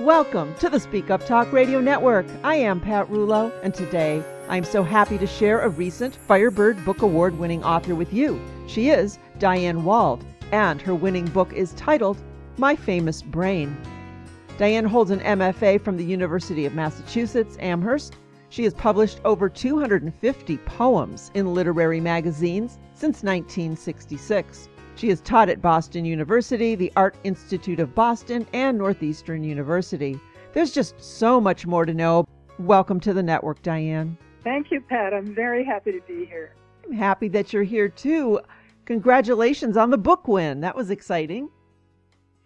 Welcome to the Speak Up Talk Radio Network. I am Pat Rullo, and today I'm so happy to share a recent Firebird Book Award winning author with you. She is Diane Wald, and her winning book is titled My Famous Brain. Diane holds an MFA from the University of Massachusetts Amherst. She has published over 250 poems in literary magazines since 1966. She has taught at Boston University, the Art Institute of Boston, and Northeastern University. There's just so much more to know. Welcome to the network, Diane. Thank you, Pat. I'm very happy to be here. I'm happy that you're here too. Congratulations on the book win. That was exciting.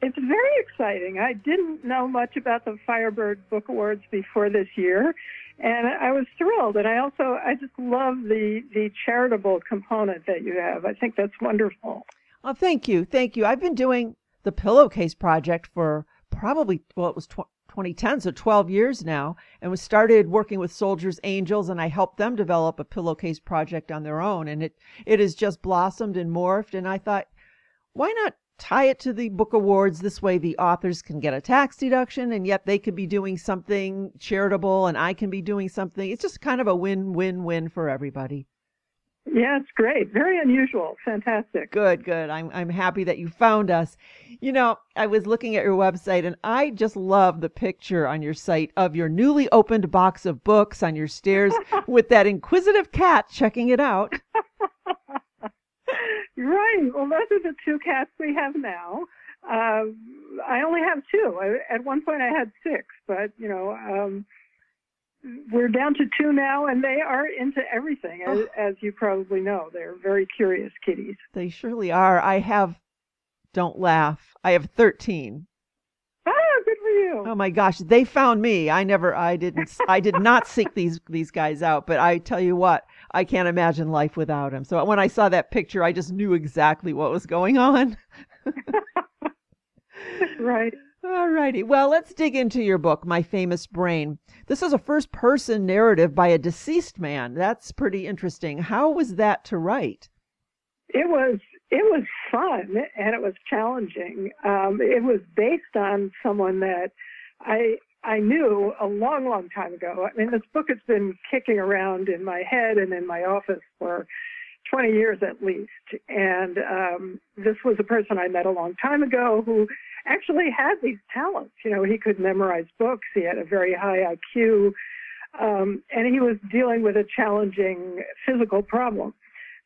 It's very exciting. I didn't know much about the Firebird Book Awards before this year, and I was thrilled. And I also I just love the the charitable component that you have. I think that's wonderful. Oh, thank you. Thank you. I've been doing the pillowcase project for probably, well, it was tw- 2010, so 12 years now, and we started working with Soldiers Angels, and I helped them develop a pillowcase project on their own. And it, it has just blossomed and morphed. And I thought, why not tie it to the book awards? This way the authors can get a tax deduction, and yet they could be doing something charitable, and I can be doing something. It's just kind of a win win win for everybody. Yeah, it's great. Very unusual. Fantastic. Good, good. I'm I'm happy that you found us. You know, I was looking at your website and I just love the picture on your site of your newly opened box of books on your stairs with that inquisitive cat checking it out. right. Well, those are the two cats we have now. Uh, I only have two. I, at one point, I had six, but you know, um, we're down to two now, and they are into everything, as, oh. as, you probably know. They're very curious kitties. They surely are. I have, don't laugh, I have 13. Ah, good for you. Oh my gosh, they found me. I never, I didn't, I did not seek these these guys out. But I tell you what, I can't imagine life without them. So when I saw that picture, I just knew exactly what was going on. right. All righty. Well, let's dig into your book, My Famous Brain. This is a first person narrative by a deceased man. That's pretty interesting. How was that to write? It was it was fun and it was challenging. Um, it was based on someone that I I knew a long, long time ago. I mean, this book has been kicking around in my head and in my office for 20 years at least. And um, this was a person I met a long time ago who actually had these talents. You know, he could memorize books. He had a very high IQ. Um, and he was dealing with a challenging physical problem.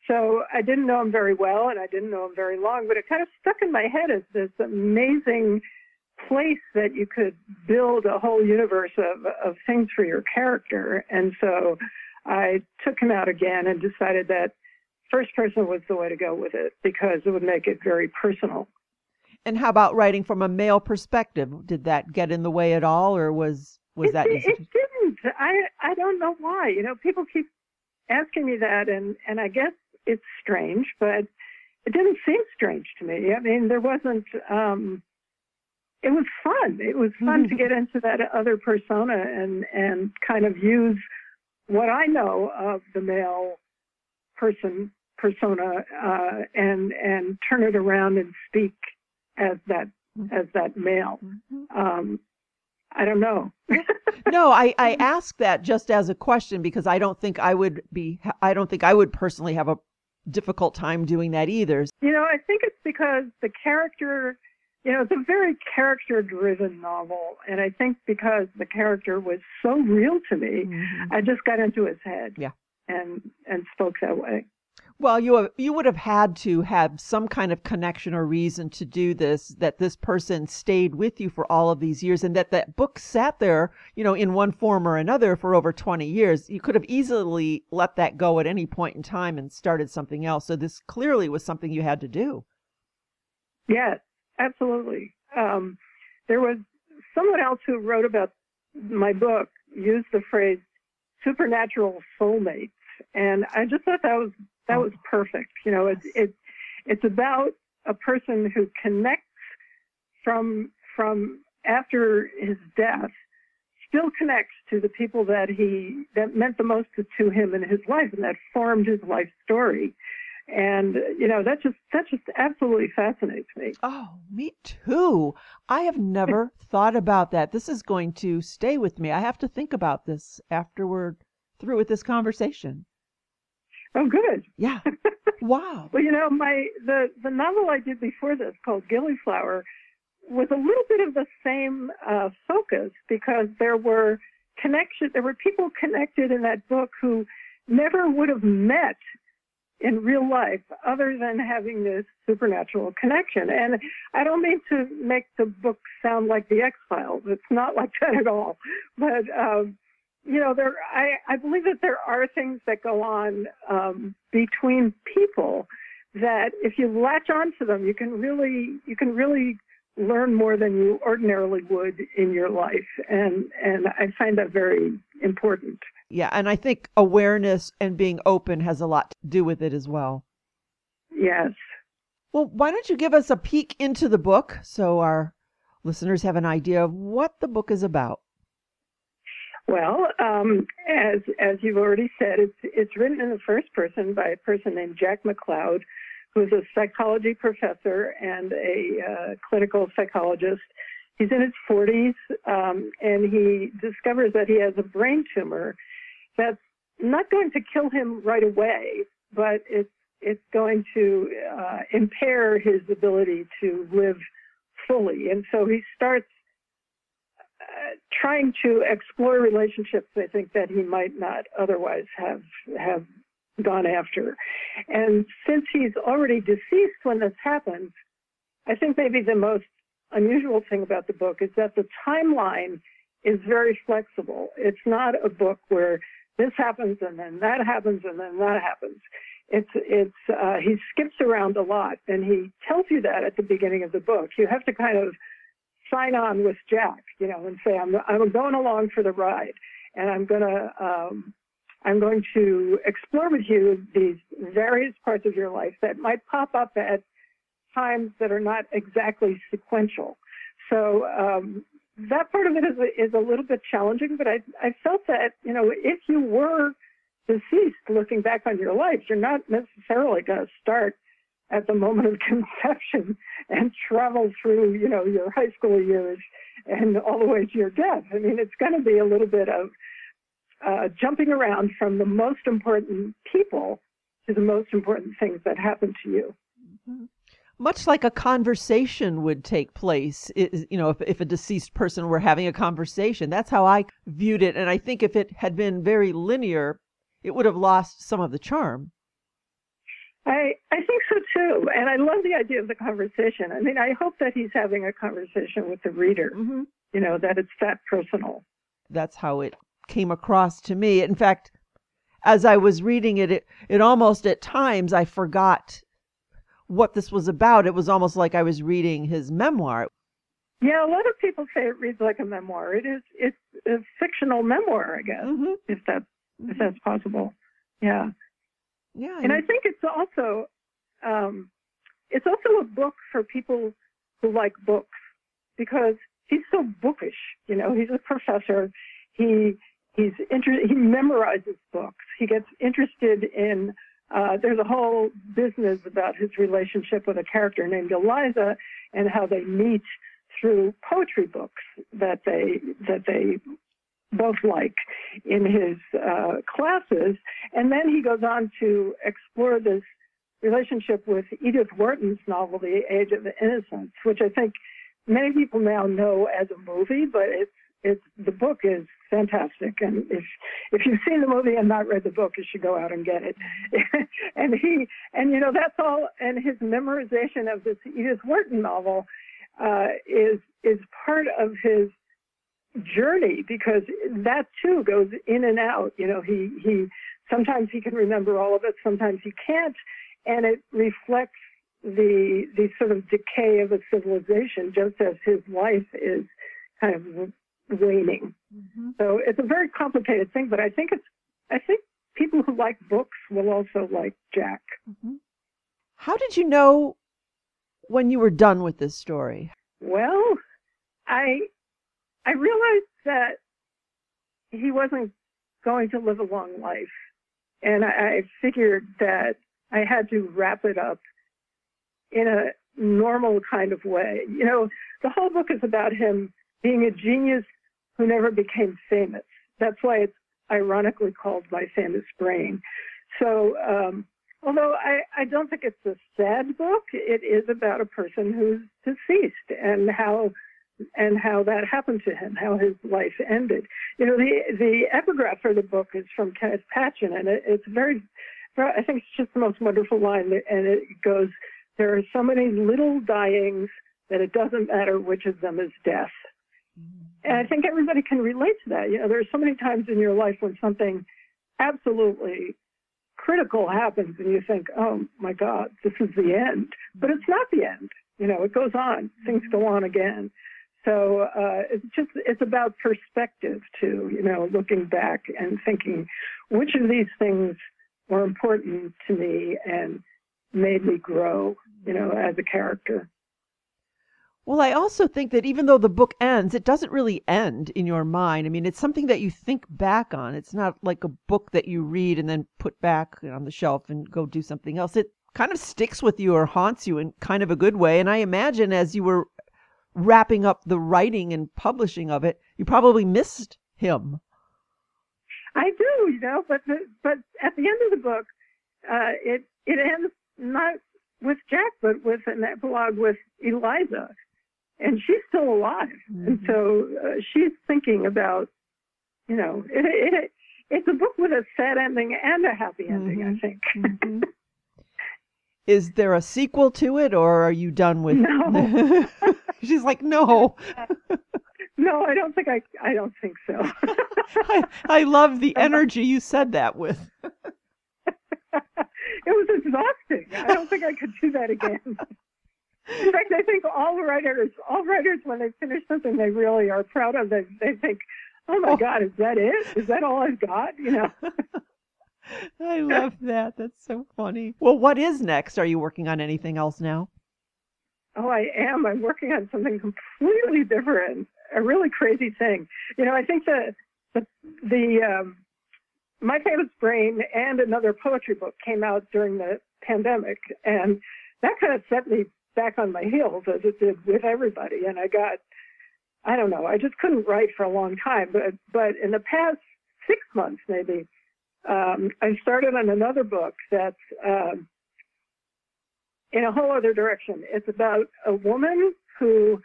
So I didn't know him very well and I didn't know him very long, but it kind of stuck in my head as this amazing place that you could build a whole universe of, of things for your character. And so I took him out again and decided that first person was the way to go with it because it would make it very personal. And how about writing from a male perspective? Did that get in the way at all, or was was it, that? It, it didn't. I I don't know why. You know, people keep asking me that, and and I guess it's strange, but it didn't seem strange to me. I mean, there wasn't. um It was fun. It was fun mm-hmm. to get into that other persona and and kind of use what I know of the male person persona uh, and and turn it around and speak as that mm-hmm. as that male. Mm-hmm. Um, I don't know. no, I, I ask that just as a question because I don't think I would be I don't think I would personally have a difficult time doing that either. You know, I think it's because the character you know, it's a very character driven novel. And I think because the character was so real to me, mm-hmm. I just got into his head. Yeah. And and spoke that way. Well, you have, you would have had to have some kind of connection or reason to do this. That this person stayed with you for all of these years, and that that book sat there, you know, in one form or another for over twenty years. You could have easily let that go at any point in time and started something else. So this clearly was something you had to do. Yes, absolutely. Um, there was someone else who wrote about my book used the phrase supernatural soulmates, and I just thought that was that oh. was perfect. You know, it's it's it's about a person who connects from from after his death, still connects to the people that he that meant the most to him in his life and that formed his life story. and you know that just that just absolutely fascinates me. Oh, me too. I have never thought about that. This is going to stay with me. I have to think about this after we're through with this conversation. Oh, good. Yeah. Wow. well, you know, my the the novel I did before this called Gillyflower was a little bit of the same uh, focus because there were connections. There were people connected in that book who never would have met in real life other than having this supernatural connection. And I don't mean to make the book sound like the X Files. It's not like that at all. But um, you know, there I, I believe that there are things that go on um, between people that if you latch onto them, you can really you can really learn more than you ordinarily would in your life, and and I find that very important. Yeah, and I think awareness and being open has a lot to do with it as well. Yes. Well, why don't you give us a peek into the book so our listeners have an idea of what the book is about? Well, um, as as you've already said, it's it's written in the first person by a person named Jack McLeod, who's a psychology professor and a uh, clinical psychologist. He's in his 40s, um, and he discovers that he has a brain tumor that's not going to kill him right away, but it's it's going to uh, impair his ability to live fully. And so he starts trying to explore relationships. I think that he might not otherwise have have gone after. And since he's already deceased when this happens, I think maybe the most unusual thing about the book is that the timeline is very flexible. It's not a book where this happens and then that happens and then that happens. It's it's uh, he skips around a lot and he tells you that at the beginning of the book. You have to kind of sign on with Jack, you know, and say I'm I'm going along for the ride and I'm gonna um, I'm going to explore with you these various parts of your life that might pop up at times that are not exactly sequential. So um, that part of it is a, is a little bit challenging, but I, I felt that, you know, if you were deceased looking back on your life, you're not necessarily going to start at the moment of conception and travel through, you know, your high school years and all the way to your death. I mean, it's going to be a little bit of uh, jumping around from the most important people to the most important things that happen to you. Mm-hmm much like a conversation would take place you know if, if a deceased person were having a conversation that's how i viewed it and i think if it had been very linear it would have lost some of the charm i i think so too and i love the idea of the conversation i mean i hope that he's having a conversation with the reader mm-hmm. you know that it's that personal that's how it came across to me in fact as i was reading it it, it almost at times i forgot what this was about. It was almost like I was reading his memoir. Yeah, a lot of people say it reads like a memoir. It is. It's a fictional memoir, I guess, mm-hmm. if that mm-hmm. if that's possible. Yeah. Yeah. And I think it's also um, it's also a book for people who like books because he's so bookish. You know, he's a professor. He he's inter- he memorizes books. He gets interested in uh, there's a whole business about his relationship with a character named Eliza and how they meet through poetry books that they that they both like in his uh, classes, and then he goes on to explore this relationship with Edith Wharton's novel, The Age of Innocence, which I think many people now know as a movie, but it's it's the book is fantastic, and if if you've seen the movie and not read the book, you should go out and get it. and he and you know that's all. And his memorization of this Edith Wharton novel uh, is is part of his journey because that too goes in and out. You know, he he sometimes he can remember all of it, sometimes he can't, and it reflects the the sort of decay of a civilization, just as his life is kind of waning. Mm-hmm. So it's a very complicated thing, but I think it's I think people who like books will also like Jack. Mm-hmm. How did you know when you were done with this story? Well, I I realized that he wasn't going to live a long life, and I, figured that I had to wrap it up in a normal kind of way. You know, the whole book is about him being a genius who never became famous. That's why it's ironically called My Famous Brain. So, um, although I, I don't think it's a sad book, it is about a person who's deceased and how and how that happened to him, how his life ended. You know, the the epigraph for the book is from Kenneth Patchen, and it, it's very, I think it's just the most wonderful line, and it goes, "There are so many little dyings that it doesn't matter which of them is death." Mm-hmm. And I think everybody can relate to that. You know, there are so many times in your life when something absolutely critical happens and you think, oh my God, this is the end. But it's not the end. You know, it goes on. Things go on again. So uh, it's just it's about perspective too. You know, looking back and thinking which of these things were important to me and made me grow. You know, as a character. Well, I also think that even though the book ends, it doesn't really end in your mind. I mean, it's something that you think back on. It's not like a book that you read and then put back on the shelf and go do something else. It kind of sticks with you or haunts you in kind of a good way. And I imagine as you were wrapping up the writing and publishing of it, you probably missed him. I do, you know, but the, but at the end of the book, uh, it it ends not with Jack, but with an epilogue with Eliza, and she's still alive, mm-hmm. and so uh, she's thinking about, you know, it, it, it's a book with a sad ending and a happy ending. Mm-hmm. I think. Mm-hmm. Is there a sequel to it, or are you done with? No. she's like, no. no, I don't think I. I don't think so. I, I love the energy you said that with. it was exhausting. I don't think I could do that again. In fact, I think all writers, all writers, when they finish something they really are proud of, they, they think, "Oh my oh. God, is that it? Is that all I've got?" You know. I love that. That's so funny. Well, what is next? Are you working on anything else now? Oh, I am. I'm working on something completely different. A really crazy thing. You know, I think the the the um, my famous brain and another poetry book came out during the pandemic, and that kind of set me back on my heels as it did with everybody. And I got, I don't know, I just couldn't write for a long time. But but in the past six months, maybe, um, I started on another book that's um, in a whole other direction. It's about a woman who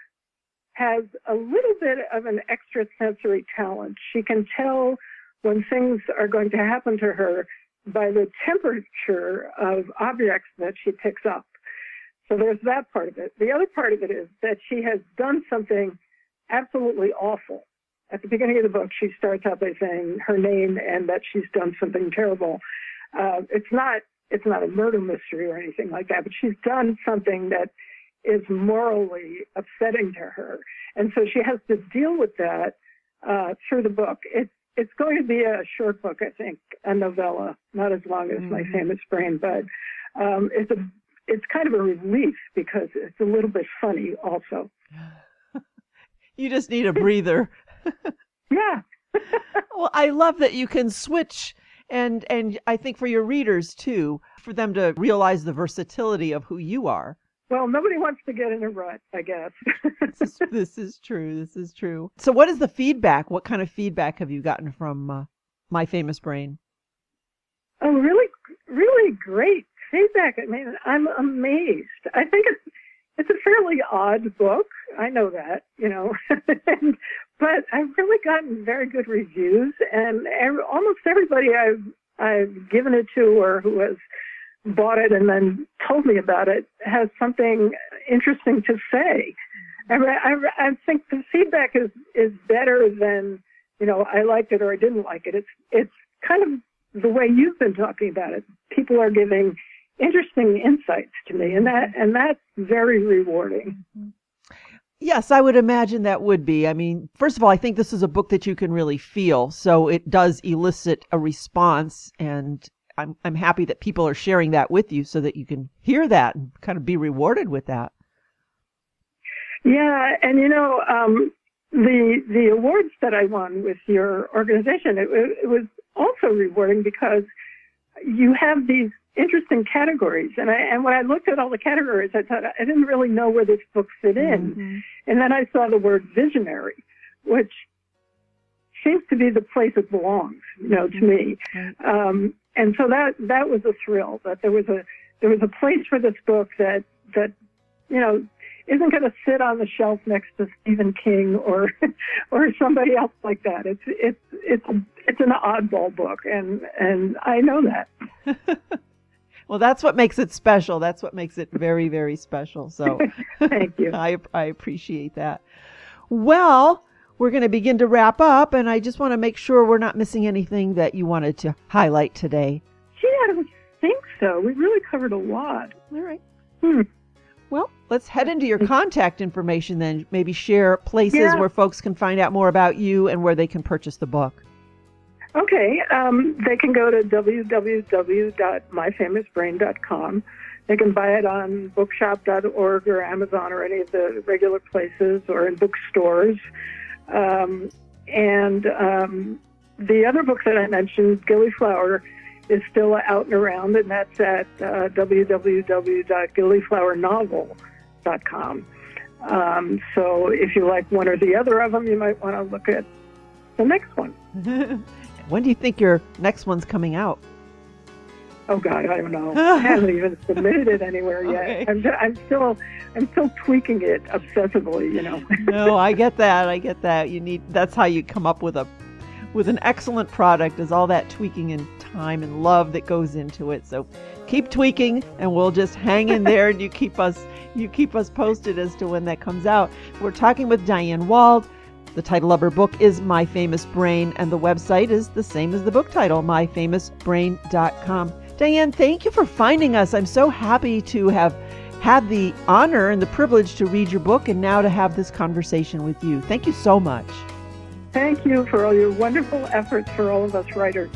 has a little bit of an extrasensory talent. She can tell when things are going to happen to her by the temperature of objects that she picks up. So there's that part of it. The other part of it is that she has done something absolutely awful. At the beginning of the book, she starts out by saying her name and that she's done something terrible. Uh, it's not it's not a murder mystery or anything like that, but she's done something that is morally upsetting to her, and so she has to deal with that uh, through the book. It's it's going to be a short book, I think, a novella, not as long as mm-hmm. My Famous Brain, but um, it's a it's kind of a relief because it's a little bit funny also. you just need a breather. yeah. well, I love that you can switch and and I think for your readers too, for them to realize the versatility of who you are. Well, nobody wants to get in a rut, I guess. this, is, this, is, true. This is true. So, what is the feedback? What kind of feedback have you gotten from uh, My Famous Brain? Oh, really, really great feedback. I mean, I'm amazed. I think it's it's a fairly odd book. I know that, you know, and, but I've really gotten very good reviews, and almost everybody I've I've given it to or who has bought it and then told me about it has something interesting to say. I, I, I think the feedback is is better than you know I liked it or I didn't like it. It's it's kind of the way you've been talking about it. People are giving interesting insights to me, and that and that's very rewarding. Yes, I would imagine that would be. I mean, first of all, I think this is a book that you can really feel, so it does elicit a response, and I'm I'm happy that people are sharing that with you, so that you can hear that and kind of be rewarded with that. Yeah, and you know, um, the the awards that I won with your organization, it, it was also rewarding because you have these interesting categories. And I, and when I looked at all the categories, I thought I didn't really know where this book fit in. Mm-hmm. And then I saw the word visionary, which seems to be the place it belongs, you know, to me. Um, and so that that was a thrill that there was a there was a place for this book that that you know isn't going to sit on the shelf next to Stephen King or or somebody else like that. It's it's it's it's an oddball book, and and I know that. well, that's what makes it special. That's what makes it very very special. So thank you. I I appreciate that. Well. We're going to begin to wrap up, and I just want to make sure we're not missing anything that you wanted to highlight today. Gee, I don't think so. We really covered a lot. All right. Hmm. Well, let's head into your contact information then. Maybe share places Yeah. where folks can find out more about you and where they can purchase the book. Okay, um, they can go to www.myfamousbrain.com. They can buy it on bookshop.org or Amazon or any of the regular places or in bookstores. Um, and um, the other book that I mentioned, Gillyflower, is still out and around, and that's at uh, www.gillyflowernovel.com. Um, so if you like one or the other of them, you might want to look at the next one. when do you think your next one's coming out? Oh God, I don't know. I haven't even submitted it anywhere Okay. yet. I'm, I'm still, I'm still tweaking it obsessively. You know. no, I get that. I get that. You need that's how you come up with a with an excellent product is all that tweaking and time and love that goes into it. So keep tweaking and we'll just hang in there and you keep us you keep us posted as to when that comes out. We're talking with Diane Wald. The title of her book is My Famous Brain and the website is the same as the book title, myfamousbrain.com. Diane, thank you for finding us. I'm so happy to have had the honor and the privilege to read your book and now to have this conversation with you. Thank you so much. Thank you for all your wonderful efforts for all of us writers.